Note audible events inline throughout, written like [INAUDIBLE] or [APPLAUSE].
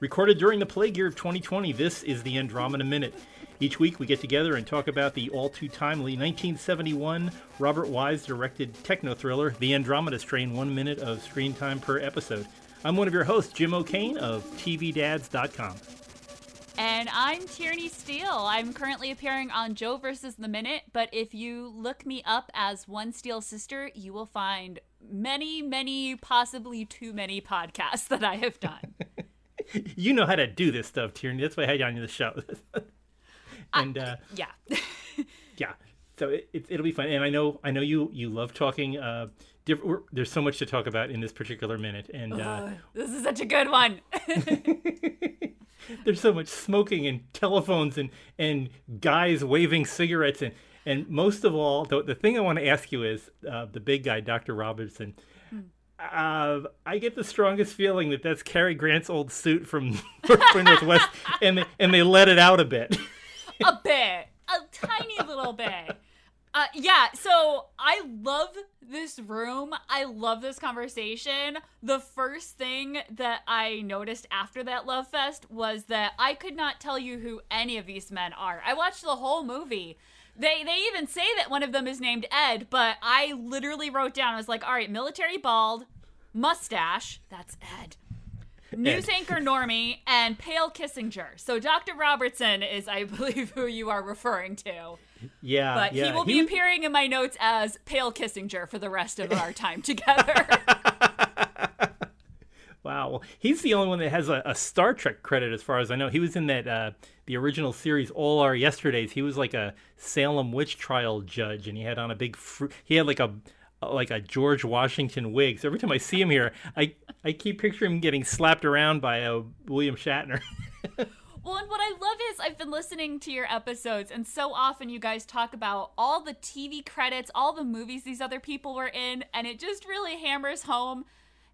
Recorded during the plague year of 2020, this is the Andromeda Minute. Each week we get together and talk about the all too timely 1971 Robert Wise directed techno thriller, The Andromeda Strain, one minute of screen time per episode. I'm one of your hosts, Jim O'Kane of TVDads.com. And I'm Tierney Steele. I'm currently appearing on Joe versus the Minute, but if you look me up as One Steele Sister, you will find many, many, possibly too many podcasts that I have done. [LAUGHS] [LAUGHS] you know how to do this stuff, Tierney. That's why I had you on the show. [LAUGHS] and uh, yeah, [LAUGHS] yeah. So it, it, will be fun, and I know I know you you love talking. Uh, there's so much to talk about in this particular minute, and uh, this is such a good one. there's so much smoking and telephones and and guys waving cigarettes and and most of all, the, the thing I want to ask you is uh, the big guy, Dr. Robertson. Uh, I get the strongest feeling that that's Cary Grant's old suit from, [LAUGHS] from Northwest, and they, and they let it out a bit. [LAUGHS] a bit, a tiny little bit. Uh, yeah, so I love this room. I love this conversation. The first thing that I noticed after that love fest was that I could not tell you who any of these men are. I watched the whole movie. They they even say that one of them is named Ed, but I literally wrote down I was like, "All right, military bald, mustache, that's Ed." News anchor Normie and Pale Kissinger. So Dr. Robertson is, I [LAUGHS] believe, who you are referring to. Yeah, but yeah. he will be appearing in my notes as Pale Kissinger for the rest of our time together. [LAUGHS] wow, well, he's the only one that has a, a, Star Trek credit, as far as I know. He was in that uh, the original series, All Our Yesterdays. He was like a Salem witch trial judge, and he had on a big. Fr- he had like a like a George Washington wig. So every time I see him here, I I keep picturing him getting slapped around by a uh, William Shatner. [LAUGHS] Well, and what I love is I've been listening to your episodes, and so often you guys talk about all the TV credits, all the movies these other people were in, and it just really hammers home.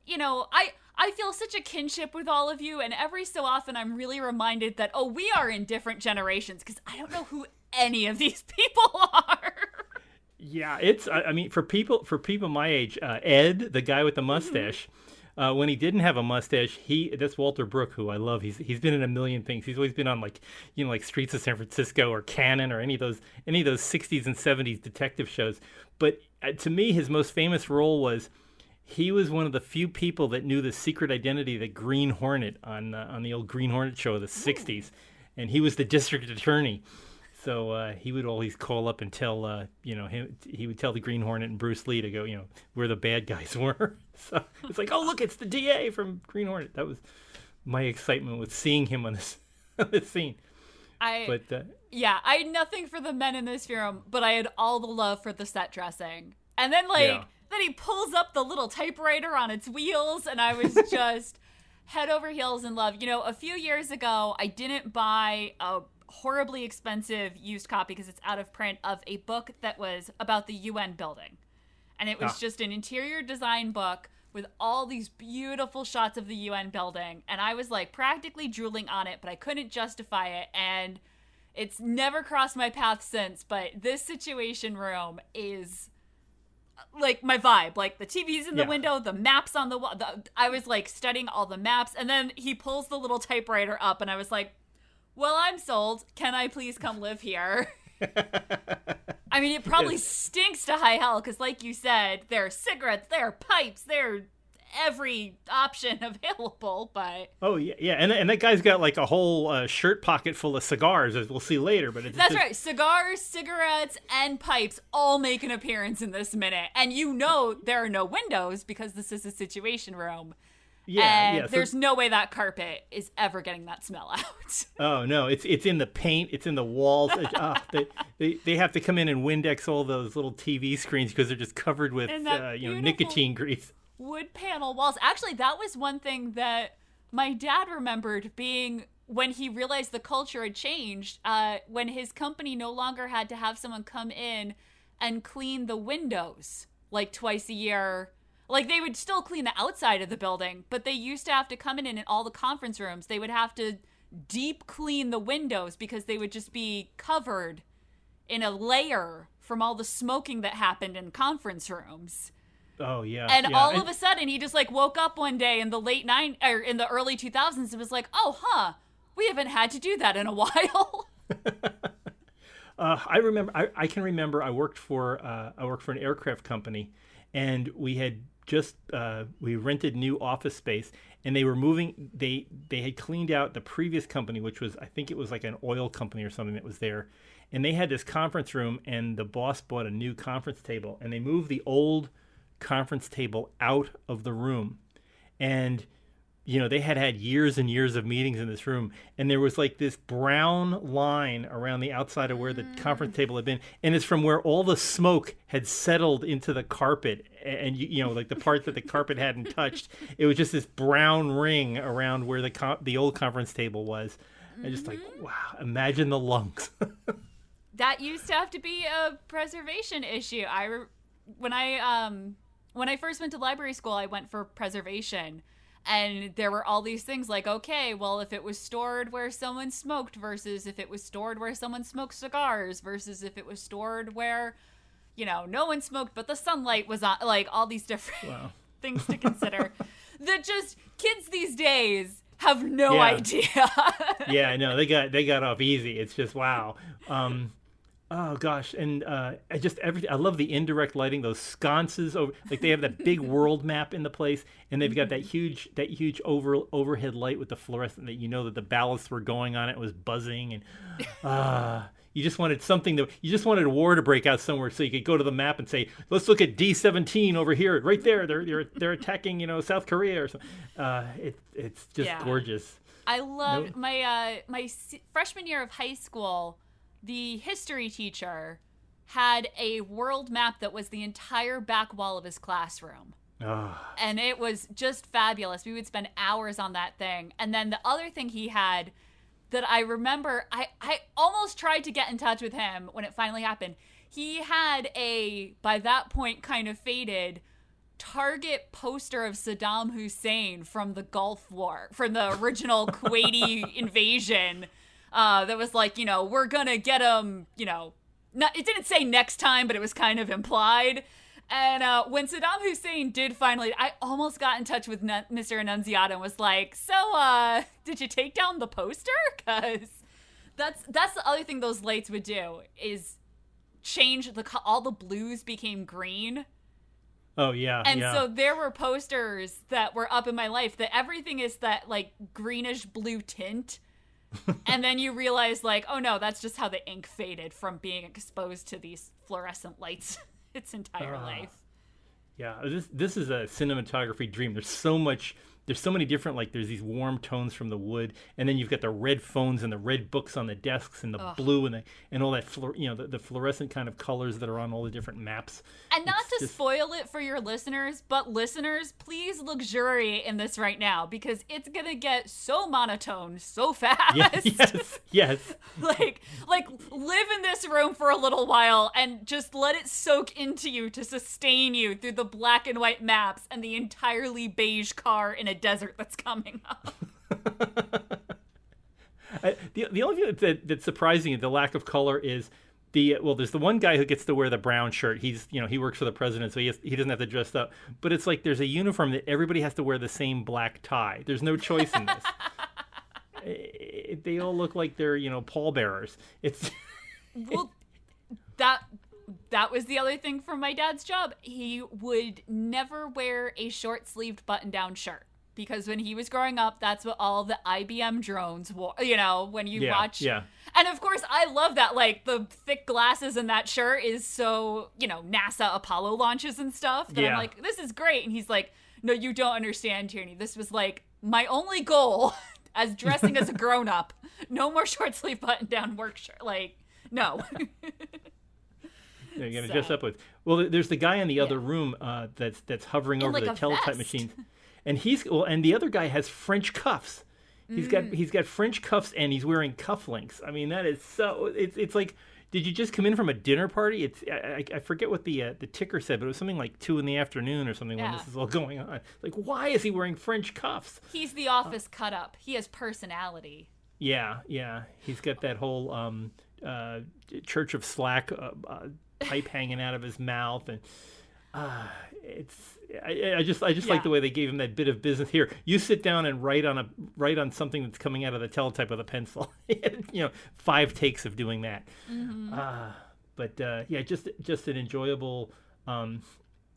You know, I I feel such a kinship with all of you, and every so often I'm really reminded that oh, we are in different generations because I don't know who any of these [LAUGHS] people are. Yeah, it's I mean for people for people my age, uh, Ed, the guy with the mustache. Mm-hmm uh, when he didn't have a mustache, he that's Walter Brooke, who I love. He's he's been in a million things. He's always been on like you know like Streets of San Francisco or Cannon or any of those any of those 60s and 70s detective shows. But uh, to me, his most famous role was he was one of the few people that knew the secret identity of the Green Hornet on uh, on the old Green Hornet show of the 60s, and he was the district attorney. So uh, he would always call up and tell, uh, you know, him. He would tell the Green Hornet and Bruce Lee to go, you know, where the bad guys [LAUGHS] were. so it's like, oh look, it's the DA from Green Hornet. That was my excitement with seeing him on this, [LAUGHS] on this scene. I but uh, yeah, I had nothing for the men in this film, but I had all the love for the set dressing. And then like yeah. Then he pulls up the little typewriter on its wheels, and I was [LAUGHS] just head over heels in love. You know, a few years ago, I didn't buy a horribly expensive used copy because it's out of print of a book that was about the UN building. And it was ah. just an interior design book with all these beautiful shots of the UN building. And I was like practically drooling on it, but I couldn't justify it. And it's never crossed my path since. But this situation room is like my vibe. Like the TV's in the yeah. window, the maps on the wall. I was like studying all the maps. And then he pulls the little typewriter up, and I was like, well, I'm sold. Can I please come live here? [LAUGHS] I mean, it probably yes. stinks to high hell because, like you said, there are cigarettes, there are pipes, there are every option [LAUGHS] available. But oh yeah, yeah, and and that guy's got like a whole uh, shirt pocket full of cigars, as we'll see later. But that's just... right, cigars, cigarettes, and pipes all make an appearance in this minute, and you know there are no windows because this is a situation room. Yeah, and yeah. So, there's no way that carpet is ever getting that smell [LAUGHS] out. oh no, it's it's in the paint, it's in the walls. uh, [LAUGHS] they, they they have to come in and Windex all those little TV screens because they're just covered with uh, you know nicotine grease. Wood panel walls. Actually, that was one thing that my dad remembered being when he realized the culture had changed. Uh, when his company no longer had to have someone come in and clean the windows like twice a year like they would still clean the outside of the building, but they used to have to come in in all the conference rooms. They would have to deep clean the windows because they would just be covered in a layer from all the smoking that happened in conference rooms. Oh yeah. And yeah. all and, of a sudden, he just like woke up one day in the late nine or in the early 2000s and was like, "Oh, huh, we haven't had to do that in a [LAUGHS] while." [LAUGHS] uh, I remember. I, I, can remember. I worked for uh, I worked for an aircraft company, and we had just uh, we rented new office space, and they were moving. They they had cleaned out the previous company, which was I think it was like an oil company or something that was there, and they had this conference room, and the boss bought a new conference table, and they moved the old conference table out of the room, and you know, they had had years and years of meetings in this room, and there was like this brown line around the outside of where the mm. conference table had been, and it's from where all the smoke had settled into the carpet, and you, you know, like the part that the carpet hadn't touched. It was just this brown ring around where the the old conference table was, and just like, mm-hmm. wow, imagine the lungs. [LAUGHS] that used to have to be a preservation issue. I re- when I um when I first went to library school, I went for preservation. And there were all these things like okay well if it was stored where someone smoked versus if it was stored where someone smoked cigars versus if it was stored where you know no one smoked but the sunlight was on like all these different wow. [LAUGHS] things to consider [LAUGHS] that just kids these days have no yeah. idea. [LAUGHS] Yeah i know. They got they got off easy. It's just wow. Um Oh gosh, and uh, I just everything. I love the indirect lighting. Those sconces over, like they have that big [LAUGHS] world map in the place, and they've got that huge, that huge over overhead light with the fluorescent that you know that the ballasts were going on. It was buzzing, and [LAUGHS] uh, you just wanted something to. You just wanted a war to break out somewhere, so you could go to the map and say, "Let's look at D seventeen over here, right there. They're they're they're attacking, you know, South Korea or something." Uh, it it's just yeah. gorgeous. I love no? my uh, my freshman year of high school the history teacher had a world map that was the entire back wall of his classroom. Oh. And it was just fabulous. We would spend hours on that thing. And then the other thing he had that I remember, I, I almost tried to get in touch with him when it finally happened. He had a, by that point, kind of faded target poster of Saddam Hussein from the Gulf War, from the original [LAUGHS] Kuwaiti invasion uh, that was like, you know, we're gonna get him, you know, not, it didn't say next time, but it was kind of implied. And uh, when Saddam Hussein did finally, I almost got in touch with N- Mr. Annunziata and was like, "So, uh, did you take down the poster? [LAUGHS] Because that's that's the other thing those lights would do is change the all the blues became green. Oh yeah, and yeah. so there were posters that were up in my life that everything is that like greenish blue tint [LAUGHS] and then you realize like oh no that's just how the ink faded from being exposed to these fluorescent lights [LAUGHS] its entire uh, life. Yeah this this is a cinematography dream. There's so much there's so many different like there's these warm tones from the wood and then you've got the red phones and the red books on the desks and the Ugh. blue and the and all that flu- you know the, the, fluorescent kind of colors that are on all the different maps and not it's to just... spoil it for your listeners but listeners please luxuriate in this right now because it's gonna get so monotone so [LAUGHS] [LAUGHS] fast yes yes, yes. [LAUGHS] like like live in this room for a little while and just let it soak into you to sustain you through the black and white maps and the entirely beige car in a desert that's coming up. [LAUGHS] I, the the only thing that, that's surprising is the lack of color is the well there's the one guy who gets to wear the brown shirt. He's you know he works for the president so he has, he doesn't have to dress up. But it's like there's a uniform that everybody has to wear the same black tie. There's no choice in this. [LAUGHS] It, they all look like they're you know pallbearers. It's [LAUGHS] well that that was the other thing from my dad's job. He would never wear a short sleeved button down shirt because when he was growing up, that's what all the IBM drones wore. You know, when you yeah, watch. Yeah. And of course, I love that. Like the thick glasses and that shirt is so you know NASA Apollo launches and stuff. That yeah. I'm like, this is great. And he's like, no, you don't understand, Tierney. This was like my only goal [LAUGHS] as dressing as a [LAUGHS] grown up. No more short sleeve button down work shirt. Like, no. [LAUGHS] yeah, You're gonna so. dress up with. Well, there's the guy in the other yeah. room uh, that's that's hovering over like the teletype machines and he's well, and the other guy has French cuffs. He's mm. got he's got French cuffs and he's wearing cufflinks. I mean, that is so. It's it's like. Did you just come in from a dinner party? It's I, I forget what the uh, the ticker said, but it was something like two in the afternoon or something yeah. when this is all going on. Like, why is he wearing French cuffs? He's the office uh, cut up. He has personality. Yeah, yeah. He's got that whole um, uh, Church of Slack uh, uh pipe hanging out of his mouth, and uh, it's I, I, just I just yeah. like the way they gave him that bit of business here. You sit down and write on a write on something that's coming out of the teletype with a pencil. [LAUGHS] you know, five takes of doing that. Mm-hmm. Uh, but uh, yeah, just just an enjoyable. Um,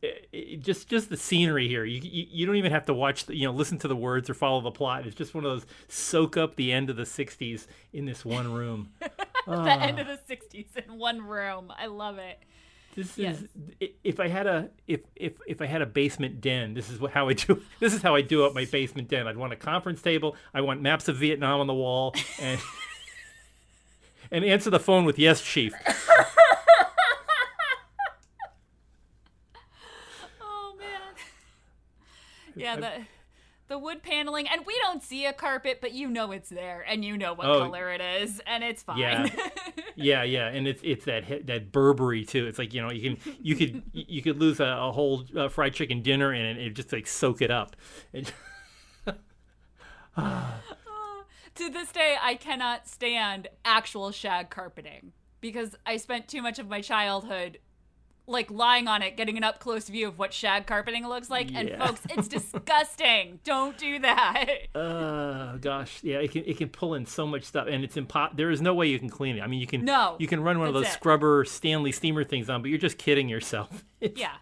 it, it, just just the scenery here. You, you, you don't even have to watch the, you know listen to the words or follow the plot. It's just one of those soak up the end of the '60s in this one room. [LAUGHS] the end of the '60s in one room. I love it. This yes. is if I had a if if if I had a basement den. This is how I do. [LAUGHS] This is how I do up my basement den. I'd want a conference table. I want maps of Vietnam on the wall, and [LAUGHS] and answer the phone with "Yes, chief." [LAUGHS] oh man. Yeah, that the wood paneling, and we don't see a carpet, but you know it's there, and you know what oh, color it is, and it's fine. Yeah, [LAUGHS] yeah, yeah, and it's it's that that Burberry too. It's like you know you can you could you could lose a, a whole uh, fried chicken dinner in it and just like soak it up. [SIGHS] to this day, I cannot stand actual shag carpeting because I spent too much of my childhood like lying on it, getting an up close view of what shag carpeting looks like. Yeah. And folks, it's [LAUGHS] disgusting. Don't do that. Uh gosh, yeah, it can it can pull in so much stuff, and it's impo- There is no way you can clean it. I mean, you can no, you can run one of those it. scrubber Stanley steamer things on, but you're just kidding yourself. [LAUGHS] yeah.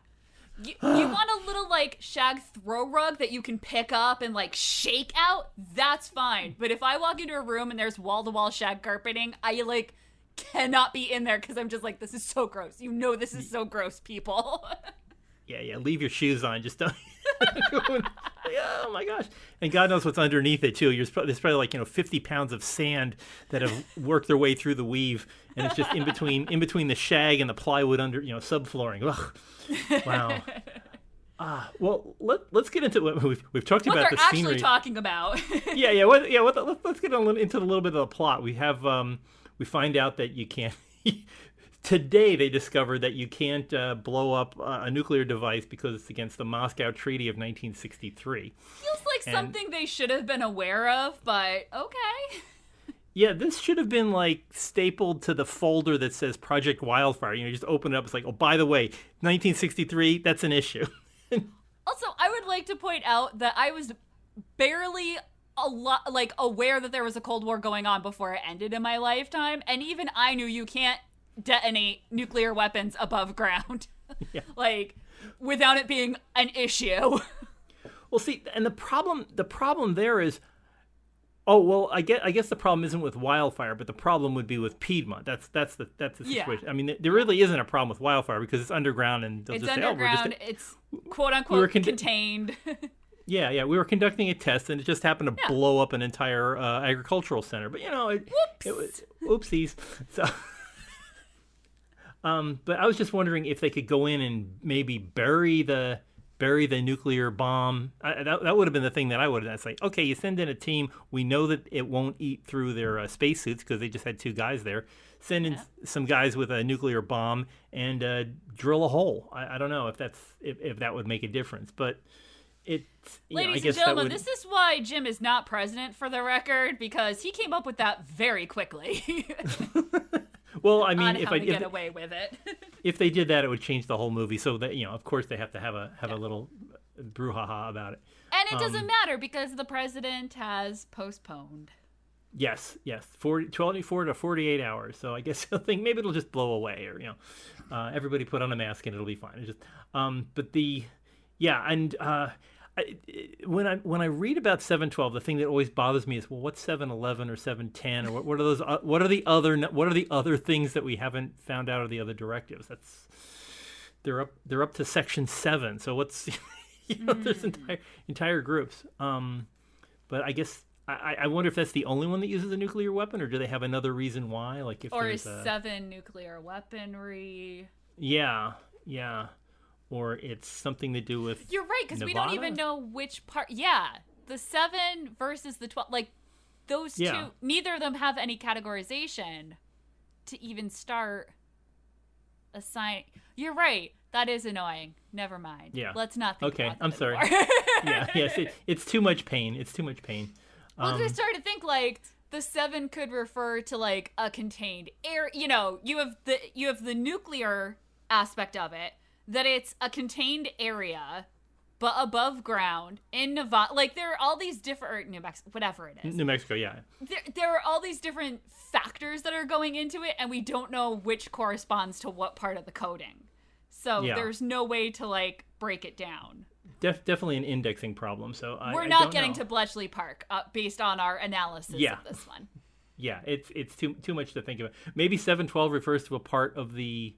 You, you want a little like shag throw rug that you can pick up and like shake out? That's fine. But if I walk into a room and there's wall to wall shag carpeting, I like cannot be in there because I'm just like, this is so gross. You know, this is so gross, people. [LAUGHS] yeah, yeah. Leave your shoes on. Just don't. [LAUGHS] oh my gosh! And God knows what's underneath it too. You're there's probably like you know 50 pounds of sand that have worked their way through the weave, and it's just in between in between the shag and the plywood under you know subflooring. Ugh. Wow. [LAUGHS] Ah, well, let, let's get into what we've, we've talked what about the actually scenery. talking about. yeah, yeah, what, yeah. What, let, us get a little, into a little bit of the plot. We have um, we find out that you can't. [LAUGHS] Today, they discovered that you can't uh, blow up uh, a nuclear device because it's against the Moscow Treaty of 1963. Feels like and, something they should have been aware of, but okay. [LAUGHS] Yeah, this should have been like stapled to the folder that says Project Wildfire. You know, just open it up. It's like, oh, by the way, 1963, that's an issue. [LAUGHS] also, I would like to point out that I was barely a lot like aware that there was a cold war going on before it ended in my lifetime and even i knew you can't detonate nuclear weapons above ground. [LAUGHS] Yeah. like without it being an issue. [LAUGHS] Well see and the problem the problem there is oh well i get i guess the problem isn't with wildfire but the problem would be with piedmont. That's that's the that's the situation. Yeah. i mean there really isn't a problem with wildfire because it's underground and it's underground say, oh, just, it's quote unquote con- contained [LAUGHS] Yeah, yeah, we were conducting a test, and it just happened to yeah. blow up an entire uh, agricultural center. But you know, it, it was [LAUGHS] oopsies. So, [LAUGHS] um, but I was just wondering if they could go in and maybe bury the bury the nuclear bomb. I, that that would have been the thing that I would have done. It's like, okay, you send in a team. We know that it won't eat through their uh, spacesuits because they just had two guys there. Send in yeah. some guys with a nuclear bomb and uh, drill a hole. I, I, don't know if that's if, if that would make a difference, but it ladies know, and gentlemen would... this is why jim is not president for the record because he came up with that very quickly. [LAUGHS] Well i mean if i get away with it. [LAUGHS] if they did that it would change the whole movie. So that you know of course they have to have a have yeah. a little brouhaha about it. And it um, doesn't matter because the president has postponed. Yes yes. 40, 24 to 48 hours. So i guess [LAUGHS] i think maybe it'll just blow away or you know uh, everybody put on a mask and it'll be fine. It's just um, but the yeah and uh, I, when I when I read about 712, the thing that always bothers me is, well, what's 711 or 710 or what, what are those? Uh, what are the other what are the other things that we haven't found out of the other directives? That's they're up they're up to section seven. So what's [LAUGHS] you know mm. there's entire entire groups. Um, but I guess I, I wonder if that's the only one that uses a nuclear weapon, or do they have another reason why? Like if or is a... seven nuclear weaponry? Yeah, yeah or it's something to do with You're right cuz we don't even know which part Yeah, the 7 versus the 12 like those yeah. two neither of them have any categorization to even start a sign. You're right. That is annoying. Never mind. Yeah. Let's not think Okay, I'm sorry. [LAUGHS] yeah, [LAUGHS] yes, it, it's too much pain. It's too much pain. Well, um, I started to think like the seven could refer to like a contained air. You know, you have the you have the nuclear aspect of it, that it's a contained area but above ground in Nevada. Like there are all these different New Mexico, whatever it is. New Mexico, yeah. There, there are all these different factors that are going into it, and we don't know which corresponds to what part of the coding. So Yeah. there's no way to like break it down. Def- definitely an indexing problem. So I, We're not getting know. to Bletchley Park uh, based on our analysis Yeah. of this one. Yeah, it's it's too too much to think about. Maybe seven twelve refers to a part of the.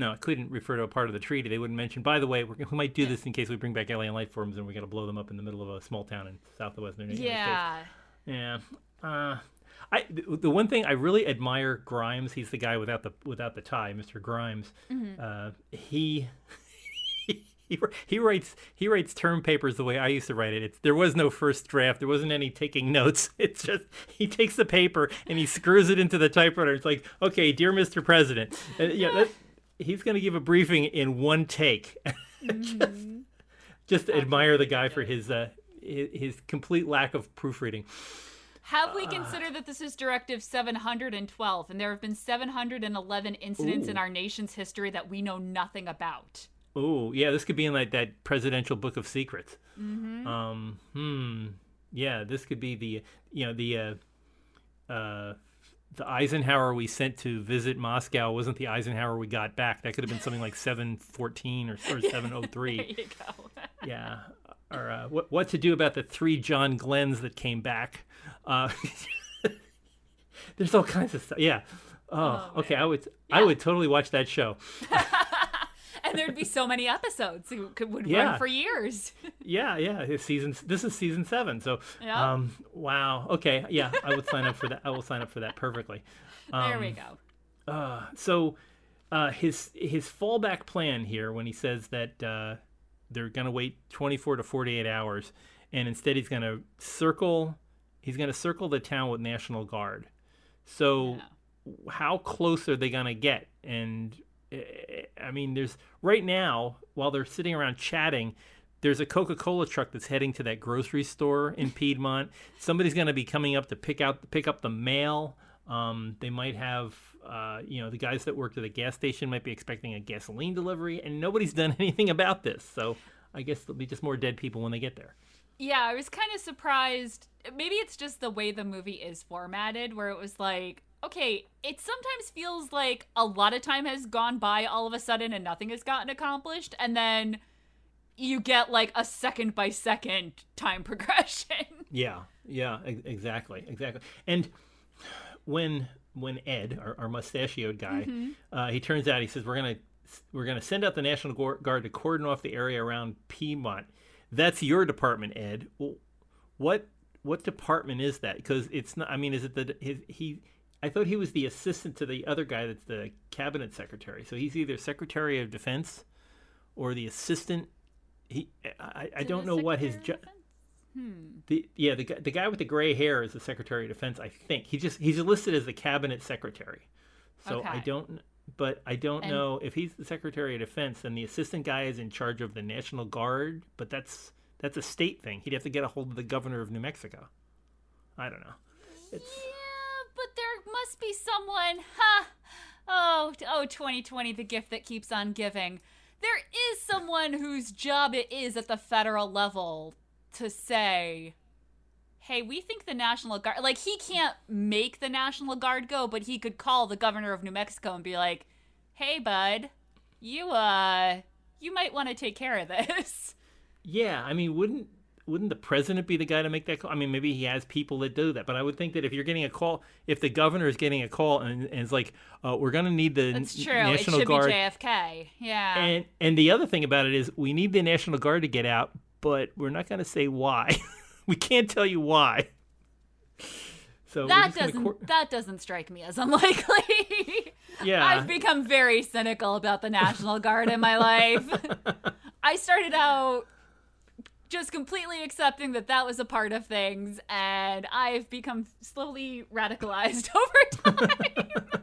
No, it couldn't refer to a part of the treaty. They wouldn't mention. By the way, we're, we might do this in case we bring back alien life forms and we're going to blow them up in the middle of a small town in south of Western States. Yeah. Yeah. Uh, I the, one thing I really admire Grimes. He's the guy without the without the tie, Mr. Grimes. Uh, he. [LAUGHS] He, he writes he writes term papers the way I used to write it. It's, there was no first draft. There wasn't any taking notes. [LAUGHS] It's just he takes the paper and he screws it into the typewriter. It's like, okay, dear Mr. President, uh, yeah, that, he's going to give a briefing in one take. [LAUGHS] just, just admire the guy for his uh, his, his complete lack of proofreading. Have we considered that this is Directive 712 and there have been 711 incidents in our nation's history that we know nothing about? Oh, yeah, this could be in like that presidential book of secrets. Um, hmm. Yeah, this could be the you know the uh, uh, the Eisenhower we sent to visit Moscow wasn't the Eisenhower we got back. That could have been something like [LAUGHS] seven fourteen or, or seven oh There you go. [LAUGHS] Yeah. Or uh, what what to do about the three John Glenns that came back? Uh, [LAUGHS] there's all kinds of stuff. Yeah. Oh, okay. I would I would totally watch that show. And there'd be so many episodes it could would Yeah. run for years. [LAUGHS] Yeah, yeah. It's season. This is season seven. So, Yeah. um, wow. Okay, yeah. I would sign up for that. I will sign up for that perfectly. there Um, we go. Uh, so, uh, his his fallback plan here, when he says that uh, they're going to wait 24 to 48 hours, and instead he's going to circle, he's going to circle the town with National Guard. So, how close are they going to get? And I mean, there's right now while they're sitting around chatting. There's a Coca-Cola truck that's heading to that grocery store in [LAUGHS] Piedmont. Somebody's going to be coming up to pick out pick up the mail. Um, they might have, uh, you know, the guys that worked at the gas station might be expecting a gasoline delivery, and nobody's [LAUGHS] done anything about this. So I guess there'll be just more dead people when they get there. Yeah, I was kind of surprised. Maybe it's just the way the movie is formatted, where it was like, okay, it sometimes feels like a lot of time has gone by all of a sudden and nothing has gotten accomplished, and then you get like a second by second time [LAUGHS] progression. Yeah, yeah, exactly, exactly. And when when Ed, our, our mustachioed guy, uh, he turns out he says we're gonna we're gonna send out the National Guard Guard to cordon off the area around Piedmont. That's your department, Ed. Well, what what department is that? Because it's not. I mean, is it the his, he? I thought he was the assistant to the other guy that's the cabinet secretary. So he's either secretary of defense or the assistant. He I, I don't know what his job. The yeah, the guy, the guy with the gray hair is the Secretary of Defense. I think he just he's listed as the Cabinet Secretary. So I don't, but I don't And- know if he's the Secretary of Defense. Then the assistant guy is in charge of the National Guard, but that's that's a state thing. He'd have to get a hold of the governor of New Mexico. I don't know. It's Yeah, must be someone. huh? Oh, oh, 2020, the gift that keeps on giving. There is someone whose job it is at the federal level to say, hey, we think the National Guard, like, he can't make the National Guard go, but he could call the governor of New Mexico and be like, hey, bud, you, uh, you might want to take care of this. yeah. I mean, wouldn't wouldn't the president be the guy to make that call? I mean, maybe he has people that do that, but I would think that if you're getting a call, if the governor is getting a call and, and it's like, uh, we're going to need the That's true. National it should Guard. be JFK. Yeah. And and the other thing about it is we need the National Guard to get out, but we're not going to say why. [LAUGHS] we can't tell you why. So that doesn't cor- that doesn't strike me as [LAUGHS] unlikely. yeah. I've become very cynical about the National Guard in my life. [LAUGHS] I started out just completely accepting that that was a part of things, and I've become slowly radicalized [LAUGHS] over time. [LAUGHS]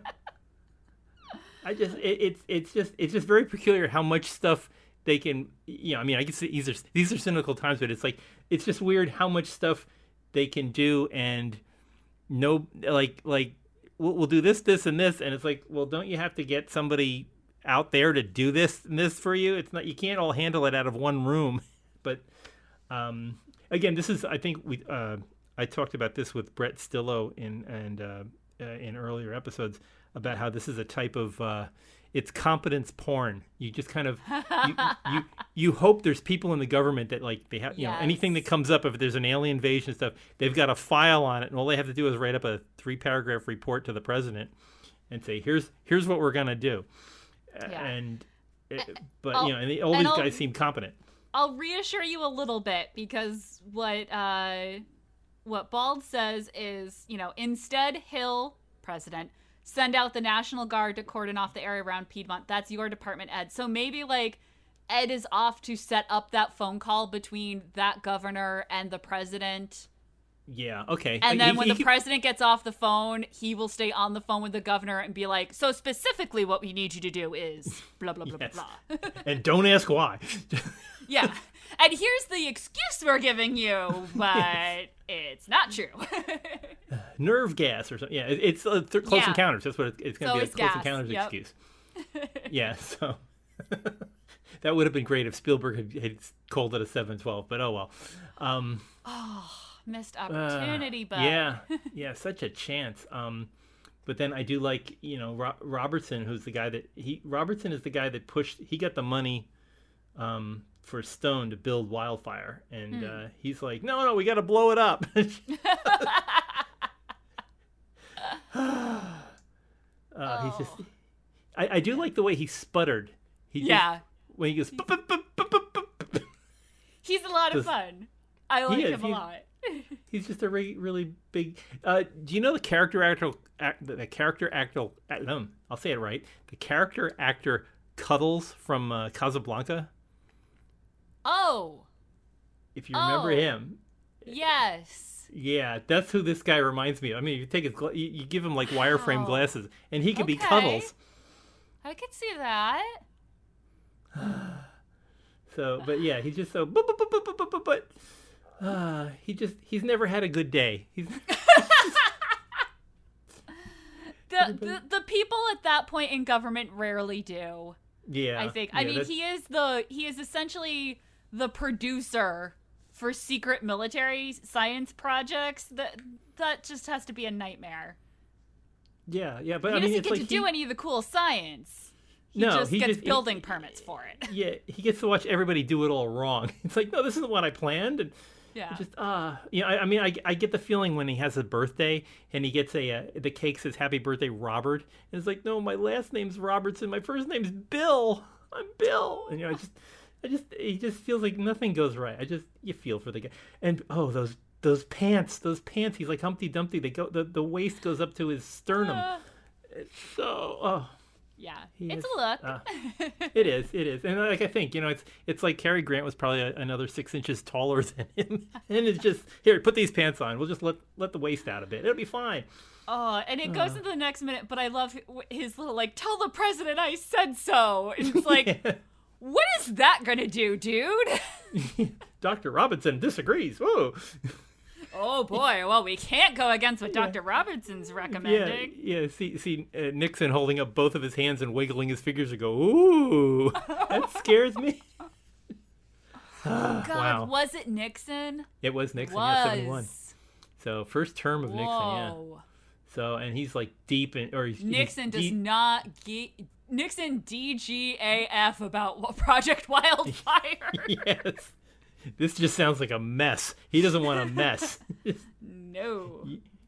I just it, it's it's just it's just very peculiar how much stuff they can you know I mean I guess these are these are cynical times but it's like it's just weird how much stuff they can do and no like like we'll, we'll do this this and this and it's like well don't you have to get somebody out there to do this and this for you. It's not you can't all handle it out of one room. [LAUGHS] But um, again, this is I think we uh, I talked about this with Brett Stillo in and uh, uh, in earlier episodes about how this is a type of uh, it's competence porn. You just kind of you, you you hope there's people in the government that like they have you know anything that comes up if there's an alien invasion stuff they've got a file on it and all they have to do is write up a three paragraph report to the president and say here's here's what we're gonna do Yeah. and it, but I'll- you know and they, all these I'll- guys seem competent I'll reassure you a little bit because what uh, what Bald says is, you know, instead Hill, president, send out the National Guard to cordon off the area around Piedmont. That's your department, Ed. So maybe like Ed is off to set up that phone call between that governor and the president. yeah okay And then he- when he the president gets off the phone, he will stay on the phone with the governor and be like, "So specifically, what we need you to do is blah blah blah Yes. blah blah." [LAUGHS] and don't ask why Yeah. And here's the excuse we're giving you, [LAUGHS] but it's not true. [LAUGHS] nerve gas or something yeah it, it's uh, th- close Yeah. encounters that's what it, it's gonna be a close gas, encounters yep. excuse [LAUGHS] yeah so that would have been great if spielberg had, had called it a 712 but oh well um Missed Uh, opportunity, but yeah, yeah, such a chance. Um, but then I do like you know Ro- Robertson, who's the guy that he Robertson is the guy that pushed. He got the money um, for Stone to build Wildfire, and Hmm. uh, he's like, no, no, we got to blow it up. [LAUGHS] uh, he's just. I, I do like the way he sputtered. He just- yeah, when he goes. He's a lot of fun. I like him a lot. [LAUGHS] He's just a really, really big. Uh, do you know the character actor? Act, the, the character actor. Um, I'll say it right. The character actor Cuddles from uh, Casablanca. Oh, If you remember Oh. him, yes. yeah, that's who this guy reminds me of. I mean, you take his, gla- you, you give him like wireframe glasses, and he could be Cuddles. I could see that. [SIGHS] So, but yeah, he's just so. But, but, but, but, but, but, but uh, he just he's never had a good day. He's [LAUGHS] [LAUGHS] The, the the people at that point in government rarely do. yeah. I think. I mean, that's- he is the he is essentially the producer for secret military science projects. That that just has to be a nightmare. Yeah, yeah, but he I mean, doesn't get like to do he- any of the cool science. He No, just he gets just- he- building permits for it. [LAUGHS] Yeah, he gets to watch everybody do it all wrong. [LAUGHS] It's like, no, this isn't what I planned. And Yeah. just, uh, you know, I, I mean, I, I get the feeling when he has a birthday and he gets a, uh, the cake says happy birthday, Robert. And it's like, no, my last name's Robertson. My first name's Bill. I'm Bill. And, you know, I just, I just, he just feels like nothing goes right. I just, you feel for the guy. And, oh, those, those pants, those pants. He's like Humpty Dumpty. They go, the, the waist goes up to his sternum. Uh, So, oh. yeah. It's is- a look. uh, [LAUGHS] It is, it is, and like I think you know, it's it's like Cary Grant was probably a, another six inches taller [LAUGHS] than him, and it's just here, put these pants on. We'll just let let the waist out a bit. It'll be fine. Oh, and it Uh. goes into the next minute, but I love his little like, "Tell the president I said so." And it's like, [LAUGHS] what is that gonna do, dude? [LAUGHS] Doctor Robinson disagrees. Whoa. [LAUGHS] oh boy, well we can't go against what Dr. Robertson's Yeah, recommending. yeah. yeah. See, see uh, Nixon holding up both of his hands and wiggling his fingers and go, ooh, [LAUGHS] that scares me. [SIGHS] God, wow. was it Nixon? It was Nixon, yeah, Was. seventy one. So first term of Nixon, yeah. Whoa. So and he's like deep in, or he's, he's Nixon does deep- not ge- Nixon DGAF about what [LAUGHS] Project Wildfire. [LAUGHS] yes. This just sounds like a mess. He doesn't want a mess. [LAUGHS] no.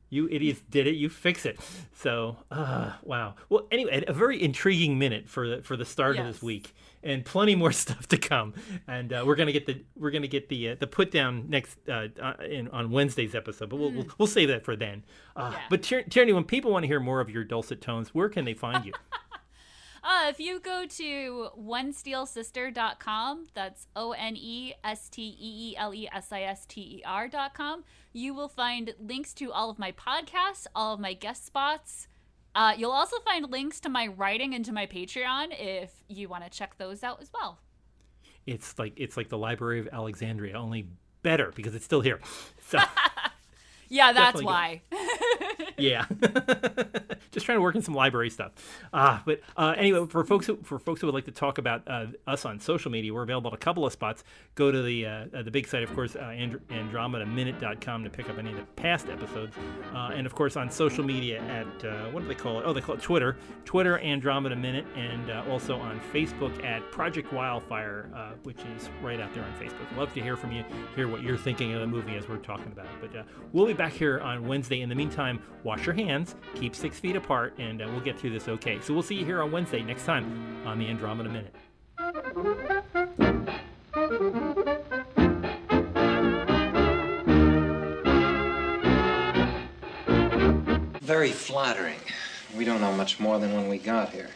you idiots did it. You fix it. So, uh, wow. Well, anyway, a very intriguing minute for the for the start of this week, and plenty more stuff to come. And uh, we're gonna get the we're gonna get the uh, the put down next uh, uh, in on Wednesday's episode, but we'll we'll, we'll save that for then. Uh, Yeah. But Tier- Tierney, when people want to hear more of your dulcet tones, where can they find you? Uh, if you go to onesteelsister.com, that's O N E S T E E L E S I S T E R.com, you will find links to all of my podcasts, all of my guest spots. Uh, you'll also find links to my writing and to my Patreon if you want to check those out as well. it's like it's like the Library of Alexandria, only better because it's still here. So. [LAUGHS] Yeah, that's why. yeah, [LAUGHS] [LAUGHS] just trying to work in some library stuff. Ah, but uh, anyway, for folks who, for folks who would like to talk about uh, us on social media, we're available at a couple of spots. Go to the uh, uh the big site, of course, uh, and- AndromedaMinute.com to pick up any of the past episodes, uh, and of course on social media at uh, what do they call it? Oh, they call it Twitter, Twitter Andromeda Minute, and also on Facebook at Project Wildfire, which is right out there on Facebook. Love to hear from you, hear what you're thinking of the movie as we're talking about it. But we'll be back here on Wednesday. In the meantime, wash your hands, keep six feet apart, and uh, we'll get through this okay. So we'll see you here on Wednesday next time on the Andromeda Minute. Very flattering. We don't know much more than when we got here.